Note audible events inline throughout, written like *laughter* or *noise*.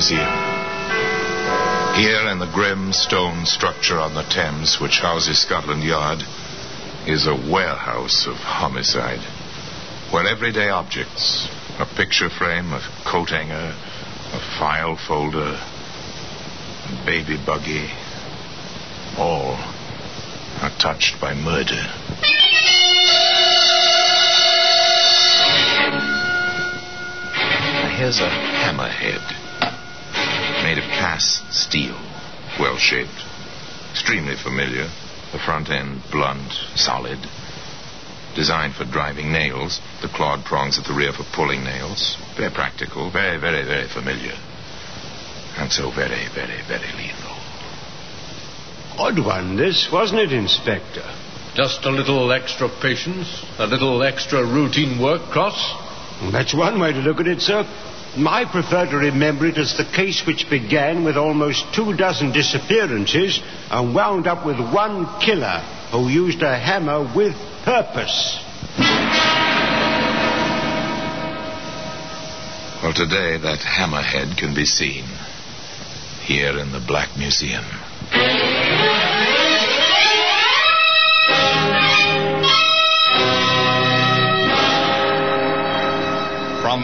Museum. Here in the grim stone structure on the Thames, which houses Scotland Yard, is a warehouse of homicide, where everyday objects, a picture frame, a coat hanger, a file folder, a baby buggy, all are touched by murder. Here's a hammerhead made of cast steel, well shaped, extremely familiar. The front end blunt, solid, designed for driving nails. The clawed prongs at the rear for pulling nails. Very practical, very, very, very familiar. And so very, very, very lethal. Odd one, this, wasn't it, Inspector? Just a little extra patience, a little extra routine work, Cross. That's one way to look at it, sir. I prefer to remember it as the case which began with almost two dozen disappearances and wound up with one killer who used a hammer with purpose. Well, today that hammerhead can be seen here in the Black Museum.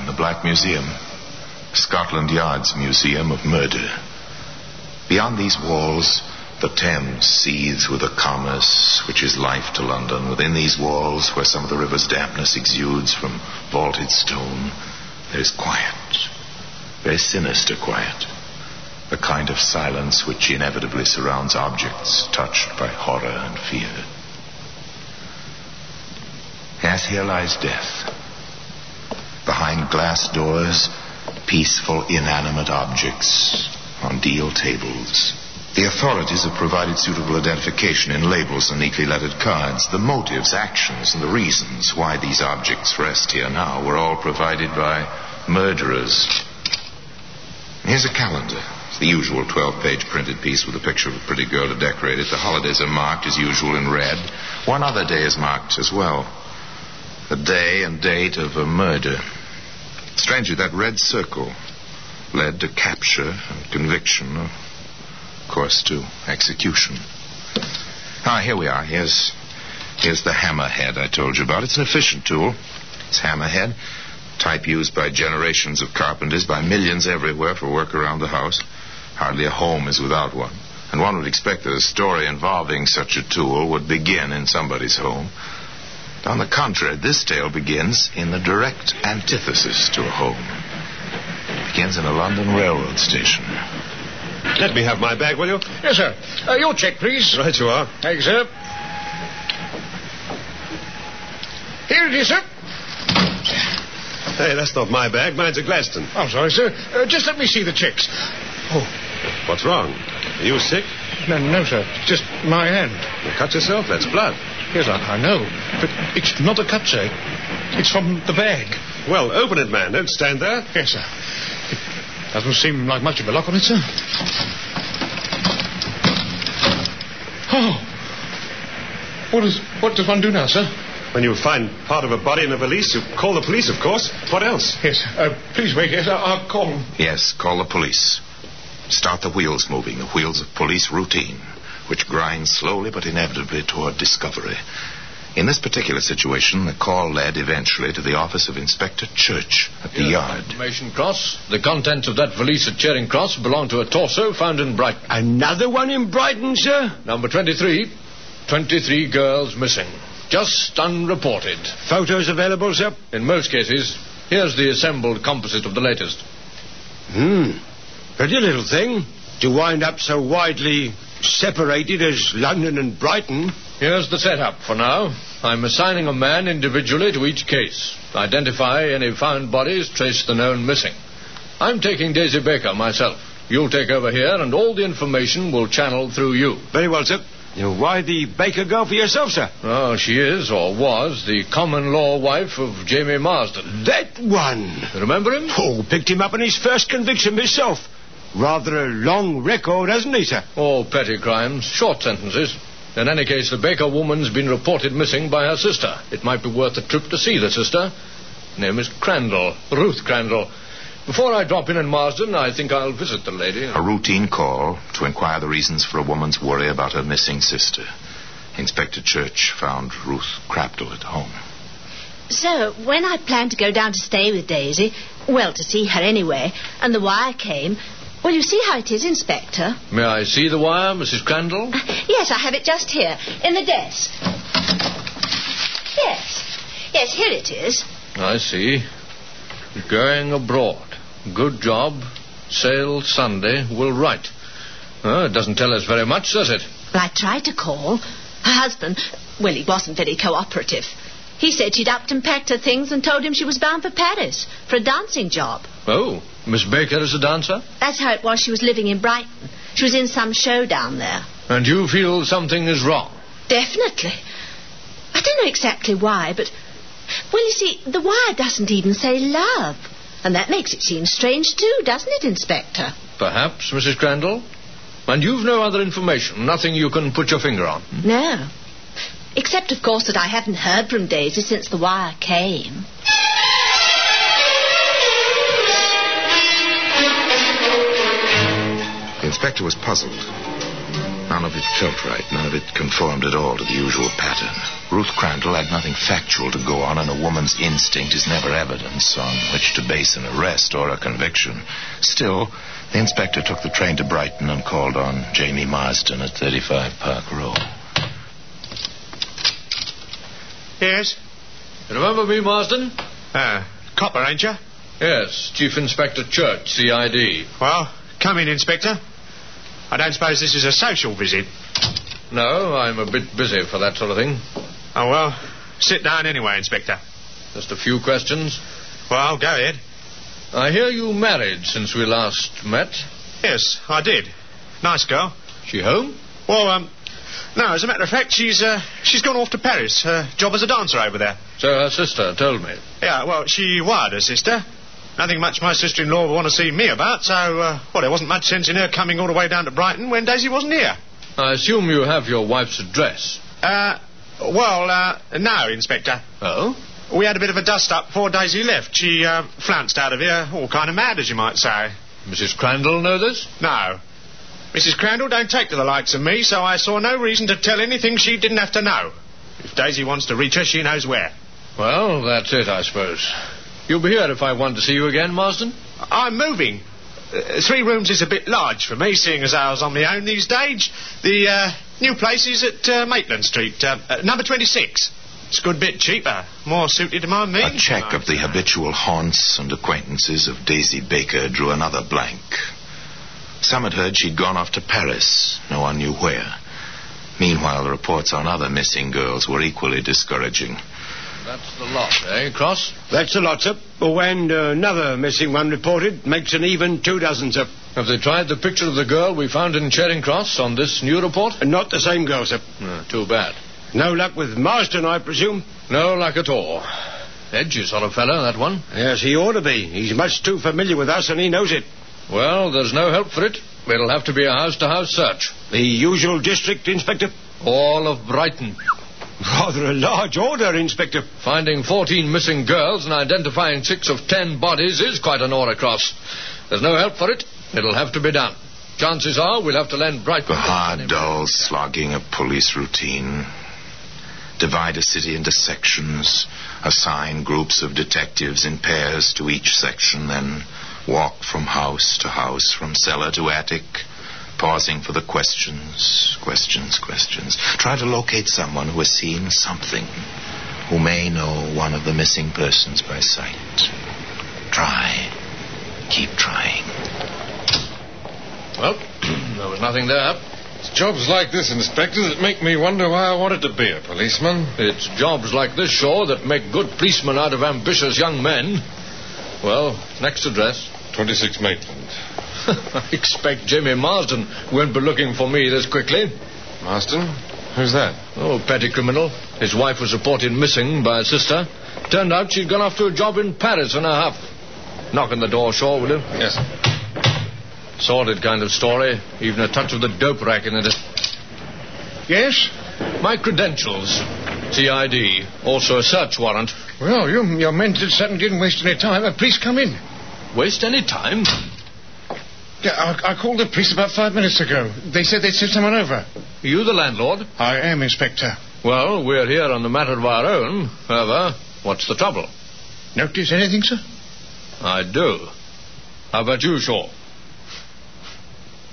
In the Black Museum, Scotland Yard's Museum of Murder. Beyond these walls, the Thames seethes with a commerce which is life to London. Within these walls, where some of the river's dampness exudes from vaulted stone, there is quiet, very sinister quiet. The kind of silence which inevitably surrounds objects touched by horror and fear. Yes, here lies death. Behind glass doors, peaceful, inanimate objects on deal tables. The authorities have provided suitable identification in labels and neatly lettered cards. The motives, actions, and the reasons why these objects rest here now were all provided by murderers. Here's a calendar. It's the usual 12 page printed piece with a picture of a pretty girl to decorate it. The holidays are marked as usual in red. One other day is marked as well the day and date of a murder. Strangely, that red circle led to capture and conviction, of course, to execution. Ah, here we are. Here's, here's the hammerhead I told you about. It's an efficient tool. It's hammerhead, type used by generations of carpenters, by millions everywhere for work around the house. Hardly a home is without one. And one would expect that a story involving such a tool would begin in somebody's home. On the contrary, this tale begins in the direct antithesis to a home. It begins in a London railroad station. Let me have my bag, will you? Yes, sir. Uh, your check, please. Right you are. Thank you, sir. Here it is, sir. Hey, that's not my bag. Mine's a Gladstone. I'm sorry, sir. Uh, just let me see the checks. Oh, What's wrong? Are you sick? no, no, sir. Just my hand. You cut yourself? That's blood. Yes, I, I know. But it's not a cut, sir. It's from the bag. Well, open it, man. Don't stand there. Yes, sir. It doesn't seem like much of a lock on it, sir. Oh. What does, what does one do now, sir? When you find part of a body in a valise, you call the police, of course. What else? Yes, uh, please wait. Yes, I- I'll call them. Yes, call the police. Start the wheels moving, the wheels of police routine, which grind slowly but inevitably toward discovery. In this particular situation, the call led eventually to the office of Inspector Church at the yard. Information Cross. The contents of that valise at Charing Cross belong to a torso found in Brighton. Another one in Brighton, sir? Number 23. 23 girls missing. Just unreported. Photos available, sir? In most cases, here's the assembled composite of the latest. Hmm. Pretty little thing. To wind up so widely separated as London and Brighton. Here's the setup for now. I'm assigning a man individually to each case. Identify any found bodies, trace the known missing. I'm taking Daisy Baker myself. You'll take over here, and all the information will channel through you. Very well, sir. Why the Baker girl for yourself, sir? Oh, she is, or was, the common law wife of Jamie Marsden. That one. Remember him? Oh, picked him up in his first conviction myself. Rather a long record, hasn't he, sir? All petty crimes, short sentences. In any case, the Baker woman's been reported missing by her sister. It might be worth a trip to see the sister. Name is Crandall, Ruth Crandall. Before I drop in in Marsden, I think I'll visit the lady. A routine call to inquire the reasons for a woman's worry about her missing sister. Inspector Church found Ruth Crandall at home. So, when I planned to go down to stay with Daisy, well, to see her anyway, and the wire came, well, you see how it is, Inspector. May I see the wire, Mrs. Crandall? Uh, yes, I have it just here, in the desk. Yes. Yes, here it is. I see. Going abroad. Good job. Sail Sunday. Will write. Oh, it doesn't tell us very much, does it? Well, I tried to call. Her husband, well, he wasn't very cooperative. He said she'd upped and packed her things and told him she was bound for Paris for a dancing job. Oh, Miss Baker is a dancer? That's how it was she was living in Brighton. She was in some show down there. And you feel something is wrong? Definitely. I don't know exactly why, but. Well, you see, the wire doesn't even say love. And that makes it seem strange, too, doesn't it, Inspector? Perhaps, Mrs. Crandall. And you've no other information, nothing you can put your finger on. No. Except, of course, that I haven't heard from Daisy since the wire came. Inspector was puzzled. None of it felt right. None of it conformed at all to the usual pattern. Ruth Crandall had nothing factual to go on, and a woman's instinct is never evidence on which to base an arrest or a conviction. Still, the inspector took the train to Brighton and called on Jamie Marsden at 35 Park Row. Yes. Remember me, Marsden? Uh, copper, ain't you? Yes, Chief Inspector Church, CID. Well, come in, Inspector. I don't suppose this is a social visit. No, I'm a bit busy for that sort of thing. Oh, well, sit down anyway, Inspector. Just a few questions. Well, go ahead. I hear you married since we last met. Yes, I did. Nice girl. She home? Well, um, no, as a matter of fact, she's, uh, she's gone off to Paris. Her job as a dancer over there. So her sister told me. Yeah, well, she wired her sister. Nothing much my sister-in-law would want to see me about, so, uh, well, there wasn't much sense in her coming all the way down to Brighton when Daisy wasn't here. I assume you have your wife's address. Uh, well, uh, no, Inspector. Oh? We had a bit of a dust-up before Daisy left. She, uh, flounced out of here, all kind of mad, as you might say. Mrs. Crandall know this? No. Mrs. Crandall don't take to the likes of me, so I saw no reason to tell anything she didn't have to know. If Daisy wants to reach her, she knows where. Well, that's it, I suppose. You'll be here if I want to see you again, Marsden? I'm moving. Uh, three rooms is a bit large for me, seeing as I was on my own these days. The uh, new place is at uh, Maitland Street, uh, uh, number 26. It's a good bit cheaper, more suited to my means. A check of the habitual haunts and acquaintances of Daisy Baker drew another blank. Some had heard she'd gone off to Paris, no one knew where. Meanwhile, the reports on other missing girls were equally discouraging. That's the lot, eh, Cross? That's the lot, sir. Oh, and uh, another missing one reported makes an even two dozen, sir. Have they tried the picture of the girl we found in Charing Cross on this new report? And not the same girl, sir. Uh, too bad. No luck with Marsden, I presume? No luck at all. Edgy sort of fellow, that one. Yes, he ought to be. He's much too familiar with us, and he knows it. Well, there's no help for it. It'll have to be a house-to-house search. The usual district, Inspector? All of Brighton. Rather a large order, Inspector. Finding 14 missing girls and identifying six of ten bodies is quite an order cross. There's no help for it. It'll have to be done. Chances are we'll have to lend Brighton. The hard, dull slogging of police routine. Divide a city into sections, assign groups of detectives in pairs to each section, then walk from house to house, from cellar to attic, pausing for the questions, questions, questions. Try to locate someone who has seen something, who may know one of the missing persons by sight. Try. Keep trying. Well, *clears throat* there was nothing there. It's jobs like this, Inspector, that make me wonder why I wanted to be a policeman. It's jobs like this, Shaw, that make good policemen out of ambitious young men. Well, next address. 26 Maitland. I *laughs* expect Jamie Marsden won't be looking for me this quickly. Marsden? Who's that? Oh, petty criminal. His wife was reported missing by a sister. Turned out she'd gone off to a job in Paris in a huff. Knock on the door, Shaw, will you? Yes. Sordid kind of story. Even a touch of the dope racket in it. Yes? My credentials. CID. Also a search warrant. Well, you, your men did, certainly didn't waste any time. Uh, please come in. Waste any time? Yeah, I, I called the police about five minutes ago. They said they'd send someone over. You the landlord? I am, Inspector. Well, we're here on the matter of our own. However, what's the trouble? Notice anything, sir? I do. How about you, Shaw?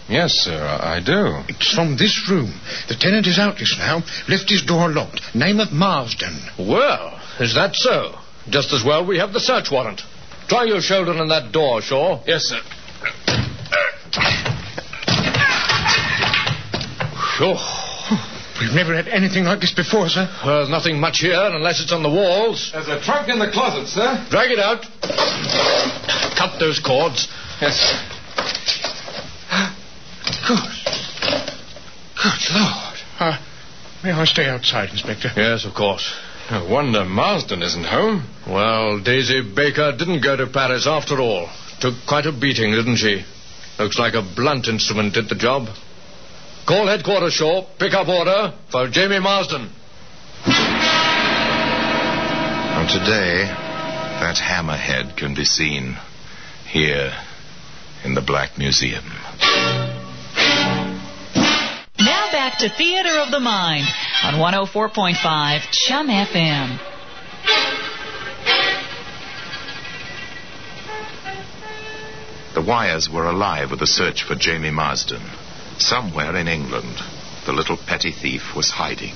Yes, sir, I, I do. It's from this room. The tenant is out just now. Left his door locked. Name of Marsden. Well, is that so? Just as well we have the search warrant. Try your shoulder on that door, Shaw. Yes, sir. Oh, We've never had anything like this before, sir. there's nothing much here unless it's on the walls. There's a trunk in the closet, sir. Drag it out. Cut those cords. Yes, sir. Good. Good Lord. Uh, may I stay outside, Inspector? Yes, of course. No wonder Marsden isn't home. Well, Daisy Baker didn't go to Paris after all. Took quite a beating, didn't she? Looks like a blunt instrument did the job. Call headquarters, Shaw. Pick up order for Jamie Marsden. And today, that hammerhead can be seen here in the Black Museum. Now back to Theater of the Mind on 104.5 Chum FM. The wires were alive with a search for Jamie Marsden. Somewhere in England, the little petty thief was hiding.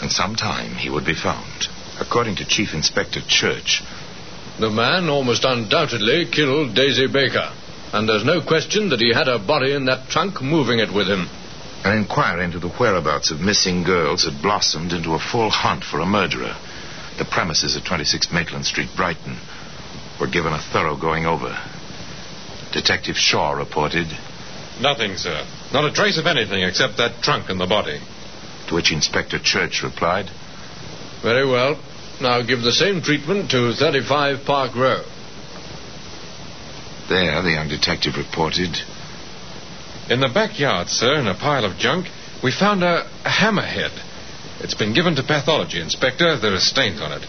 And sometime he would be found. According to Chief Inspector Church, The man almost undoubtedly killed Daisy Baker. And there's no question that he had her body in that trunk moving it with him. an inquiry into the whereabouts of missing girls had blossomed into a full hunt for a murderer. The premises at 26 Maitland Street, Brighton, were given a thorough going over. Detective Shaw reported, Nothing, sir. Not a trace of anything except that trunk and the body. to which Inspector Church replied, Very well. Now give the same treatment to 35 Park Row. There, the young detective reported, In the backyard, sir, in a pile of junk, we found a, hammerhead. It's been given to pathology, Inspector. There are stains on it.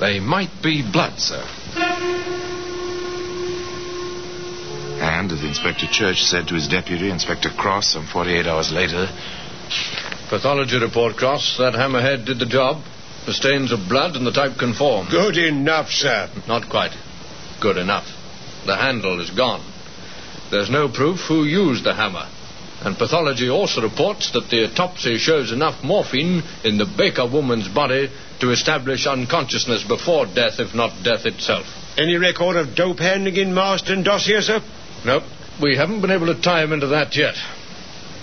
They might be blood, sir. And as Inspector Church said to his deputy, Inspector Cross, some 48 hours later, Pathology report, Cross. That hammerhead did the job. The stains of blood and the type conform. Good enough, sir. Not quite. Good enough. The handle is gone. There's no proof who used the hammer. And pathology also reports that the autopsy shows enough morphine in the Baker woman's body to establish unconsciousness before death, if not death itself. Any record of dope handling in Marsden dossier, sir? Nope. We haven't been able to tie him into that yet.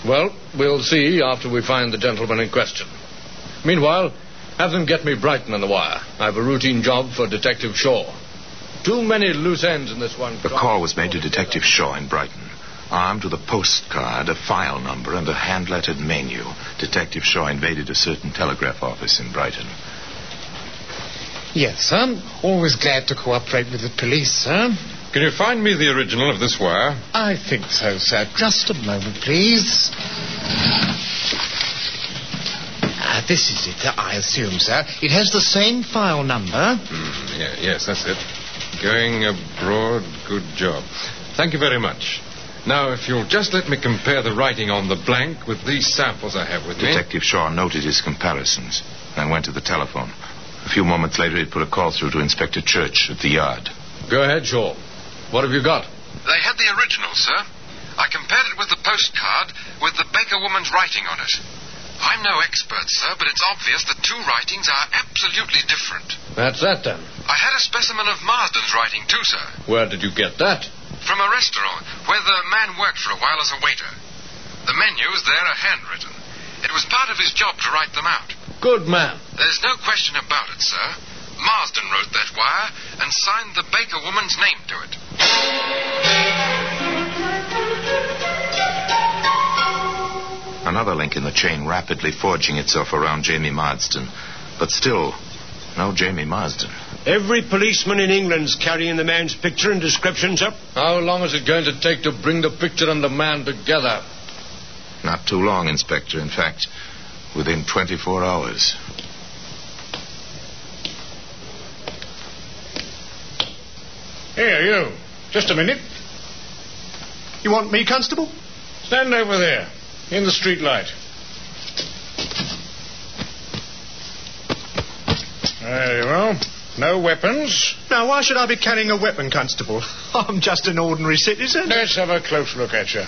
Well, we'll see after we find the gentleman in question. Meanwhile, have them get me Brighton on the wire. I have a routine job for Detective Shaw. Too many loose ends in this one. the call was made to Detective Shaw in Brighton. Armed with a postcard, a file number, and a hand-lettered menu, Detective Shaw invaded a certain telegraph office in Brighton. Yes, I'm always glad to cooperate with the police, sir. Can you find me the original of this wire? I think so, sir. Just a moment, please. Ah, this is it, I assume, sir. It has the same file number. Hmm, yeah, yes, that's it. Going abroad, good job. Thank you very much. Now, if you'll just let me compare the writing on the blank with these samples I have with me. Detective Shaw noted his comparisons and went to the telephone. A few moments later, he put a call through to Inspector Church at the yard. Go ahead, Shaw. What have you got? They had the original, sir. I compared it with the postcard with the Baker woman's writing on it. I'm no expert, sir, but it's obvious the two writings are absolutely different. That's that then. I had a specimen of Marsden's writing, too, sir. Where did you get that? From a restaurant where the man worked for a while as a waiter. The menus there are handwritten. It was part of his job to write them out. Good man. There's no question about it, sir. Marsden wrote that wire and signed the baker woman's name to it. Another link in the chain rapidly forging itself around Jamie Marsden, but still no Jamie Marsden. Every policeman in England's carrying the man's picture and descriptions up. How long is it going to take to bring the picture and the man together? Not too long, Inspector. In fact, within 24 hours. Here, you. Just a minute. You want me, Constable? Stand over there, in the street light. Very well. No weapons. Now, why should I be carrying a weapon, Constable? *laughs* I'm just an ordinary citizen. Let's have a close look at you.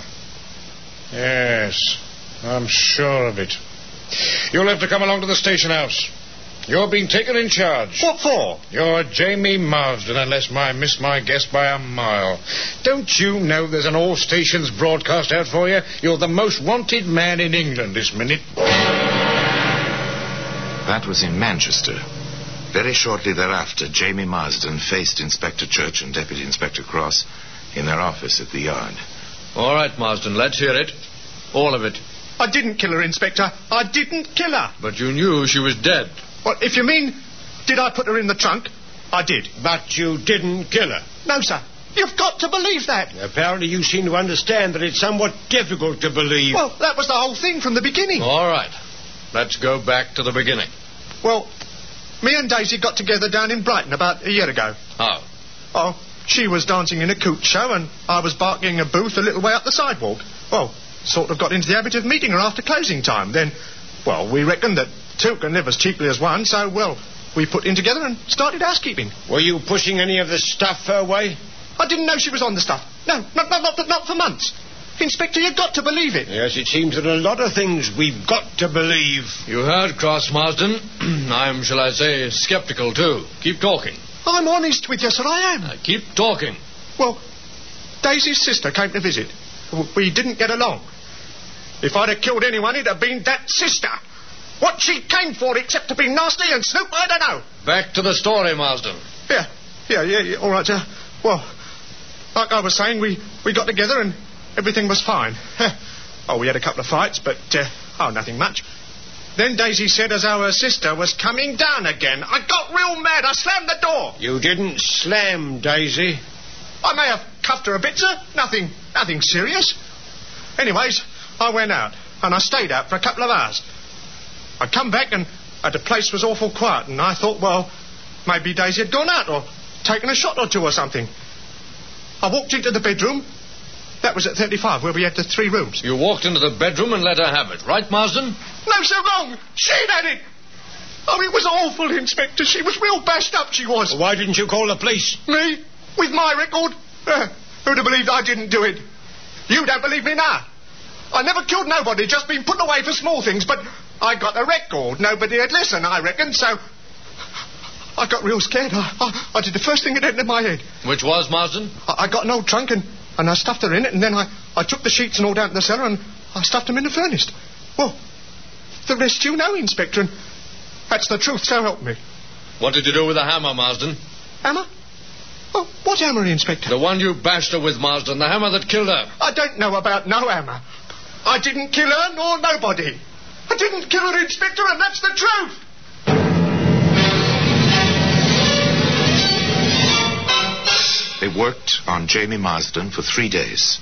Yes, I'm sure of it. You'll have to come along to the station house. You're being taken in charge. What for? You're Jamie Marsden, unless I miss my guess by a mile. Don't you know there's an all stations broadcast out for you? You're the most wanted man in England this minute. That was in Manchester. Very shortly thereafter, Jamie Marsden faced Inspector Church and Deputy Inspector Cross in their office at the yard. All right, Marsden, let's hear it. All of it. I didn't kill her, Inspector. I didn't kill her. But you knew she was dead. Well, if you mean, did I put her in the trunk? I did. But you didn't kill her. No, sir. You've got to believe that. Apparently, you seem to understand that it's somewhat difficult to believe. Well, that was the whole thing from the beginning. All right. Let's go back to the beginning. Well, me and Daisy got together down in Brighton about a year ago. How? Oh, she was dancing in a coot show and I was barking a booth a little way up the sidewalk. Well, sort of got into the habit of meeting her after closing time. Then, well, we reckoned that two can live as cheaply as one, so, well, we put in together and started housekeeping. Were you pushing any of the stuff her way? I didn't know she was on the stuff. No, not, not, not, not for months. Inspector, you've got to believe it. Yes, it seems that a lot of things we've got to believe. You heard, Cross Marsden. *clears throat* I'm, shall I say, skeptical, too. Keep talking. I'm honest with you, sir, I am. Uh, keep talking. Well, Daisy's sister came to visit. We didn't get along. If I'd have killed anyone, it'd have been that sister. What she came for except to be nasty and snoop, I don't know. Back to the story, Marsden. Yeah, yeah, yeah, yeah. all right, sir. Well, like I was saying, we, we got together and everything was fine. oh, we had a couple of fights, but, uh, oh, nothing much. Then Daisy said as our sister was coming down again. I got real mad. I slammed the door. You didn't slam Daisy. I may have cuffed her a bit, sir. Nothing, nothing serious. Anyways, I went out and I stayed out for a couple of hours. I come back and uh, the place was awful quiet, and I thought, well, maybe Daisy had gone out or taken a shot or two or something. I walked into the bedroom. That was at 35, where we had the three rooms. You walked into the bedroom and let her have it, right, Marsden? No, sir, wrong. She'd had it. Oh, it was awful, Inspector. She was real bashed up, she was. Why didn't you call the police? Me? With my record? Uh, who'd have believed I didn't do it? You don't believe me now. I never killed nobody, just been put away for small things, but I got a record. Nobody had listened, I reckon, so I got real scared. I, I, I did the first thing that entered my head. Which was, Marsden? I, I got an old trunk and, and I stuffed her in it, and then I, I took the sheets and all down to the cellar and I stuffed them in the furnace. Well, the rest you know, Inspector, and that's the truth, so help me. What did you do with the hammer, Marsden? Hammer? Oh, what hammer, Inspector? The one you bashed her with, Marsden. The hammer that killed her. I don't know about no hammer. I didn't kill her nor nobody. I didn't kill her, Inspector, and that's the truth. They worked on Jamie Marsden for three days.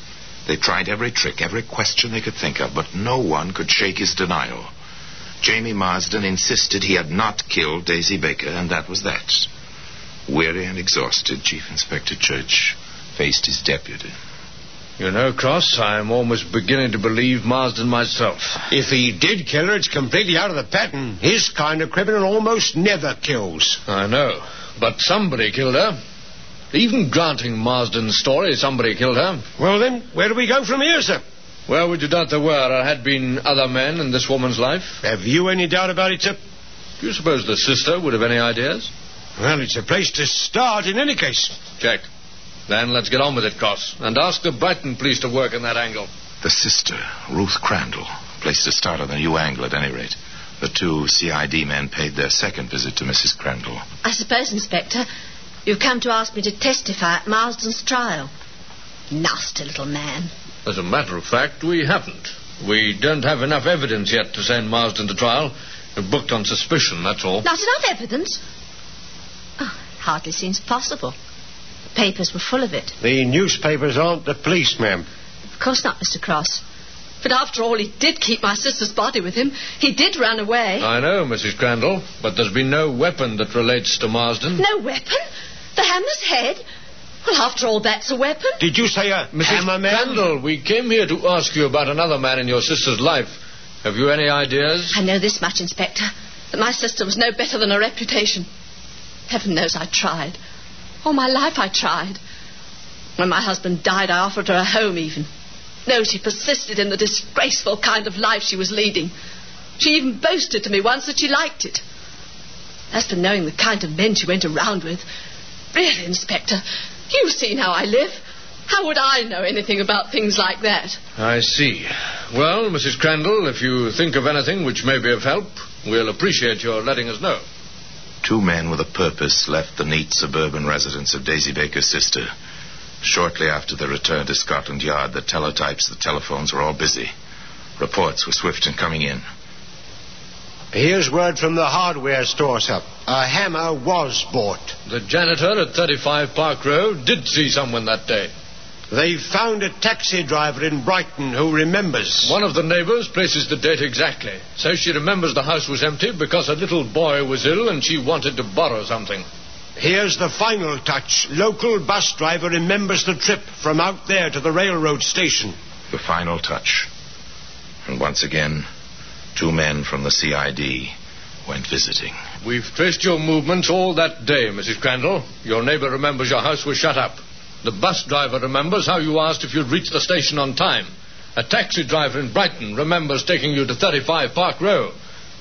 They tried every trick, every question they could think of, but no one could shake his denial. Jamie Marsden insisted he had not killed Daisy Baker, and that was that. Weary and exhausted, Chief Inspector Church faced his deputy. You know, Cross, I'm almost beginning to believe Marsden myself. If he did kill her, it's completely out of the pattern. His kind of criminal almost never kills. I know. But somebody killed her. Even granting Marsden's story, somebody killed her. Well, then, where do we go from here, sir? Where would you doubt there were? There had been other men in this woman's life. Have you any doubt about it, sir? Do you suppose the sister would have any ideas? Well, it's a place to start in any case. Check. Then let's get on with it, Cross, and ask the Brighton police to work in that angle. The sister, Ruth Crandall. Place to start on the new angle, at any rate. The two CID men paid their second visit to Mrs. Crandall. I suppose, Inspector, you've come to ask me to testify at Marsden's trial. Nasty little man. As a matter of fact, we haven't. We don't have enough evidence yet to send Marsden to trial. We're booked on suspicion, that's all. Not enough evidence? Oh, hardly seems possible. The papers were full of it. The newspapers aren't the police, ma'am. Of course not, Mr. Cross. But after all, he did keep my sister's body with him. He did run away. I know, Mrs. Crandall, but there's been no weapon that relates to Marsden. No weapon? The hammer's head? Well, after all, that's a weapon. Did you say a Mrs. hammer, ma'am? Crandall, we came here to ask you about another man in your sister's life. Have you any ideas? I know this much, Inspector, that my sister was no better than her reputation. Heaven knows I tried. All my life I tried. When my husband died, I offered her a home, even. No, she persisted in the disgraceful kind of life she was leading. She even boasted to me once that she liked it. As for knowing the kind of men she went around with, really, Inspector, you've seen how I live. How would I know anything about things like that? I see. Well, Mrs. Crandall, if you think of anything which may be of help, we'll appreciate your letting us know. Two men with a purpose left the neat suburban residence of Daisy Baker's sister. Shortly after their return to Scotland Yard, the teletypes, the telephones were all busy. Reports were swift in coming in. Here's word from the hardware store, sir. A hammer was bought. The janitor at 35 Park Road did see someone that day. They found a taxi driver in Brighton who remembers. One of the neighbors places the date exactly. Says she remembers the house was empty because a little boy was ill and she wanted to borrow something. Here's the final touch. Local bus driver remembers the trip from out there to the railroad station. The final touch. And once again, two men from the CID went visiting. We've traced your movements all that day, Mrs. Crandall. Your neighbor remembers your house was shut up. The bus driver remembers how you asked if you'd reach the station on time. A taxi driver in Brighton remembers taking you to 35 Park Row.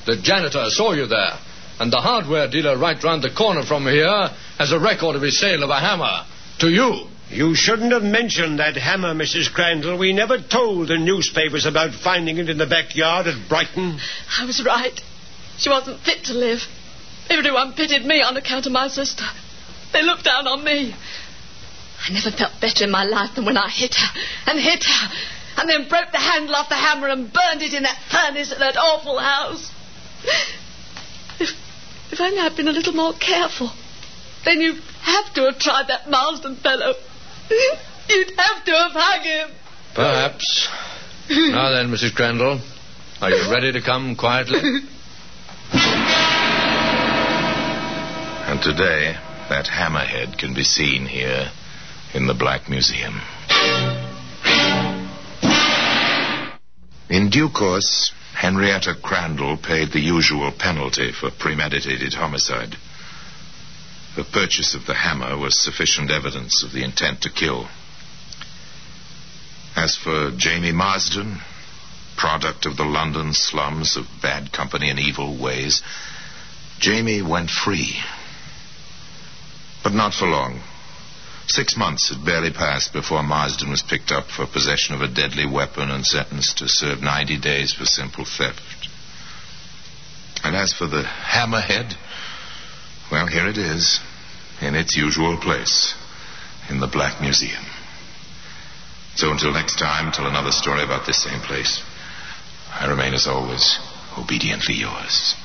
The janitor saw you there. And the hardware dealer right round the corner from here has a record of his sale of a hammer. To you. You shouldn't have mentioned that hammer, Mrs. Crandall. We never told the newspapers about finding it in the backyard at Brighton. I was right. She wasn't fit to live. Everyone pitied me on account of my sister. They looked down on me. I never felt better in my life than when I hit her and hit her and then broke the handle off the hammer and burned it in that furnace at that awful house. If, if only I'd been a little more careful, then you'd have to have tried that Marsden fellow. You'd have to have hung him. Perhaps. *laughs* now then, Mrs. Crandall, are you ready to come quietly? *laughs* And today, that hammerhead can be seen here in the Black Museum. In due course, Henrietta Crandall paid the usual penalty for premeditated homicide. The purchase of the hammer was sufficient evidence of the intent to kill. As for Jamie Marsden, product of the London slums of bad company and evil ways, Jamie went free. But not for long. Six months had barely passed before Marsden was picked up for possession of a deadly weapon and sentenced to serve 90 days for simple theft. And as for the hammerhead, well, here it is, in its usual place, in the Black Museum. So until next time, tell another story about this same place. I remain, as always, obediently yours.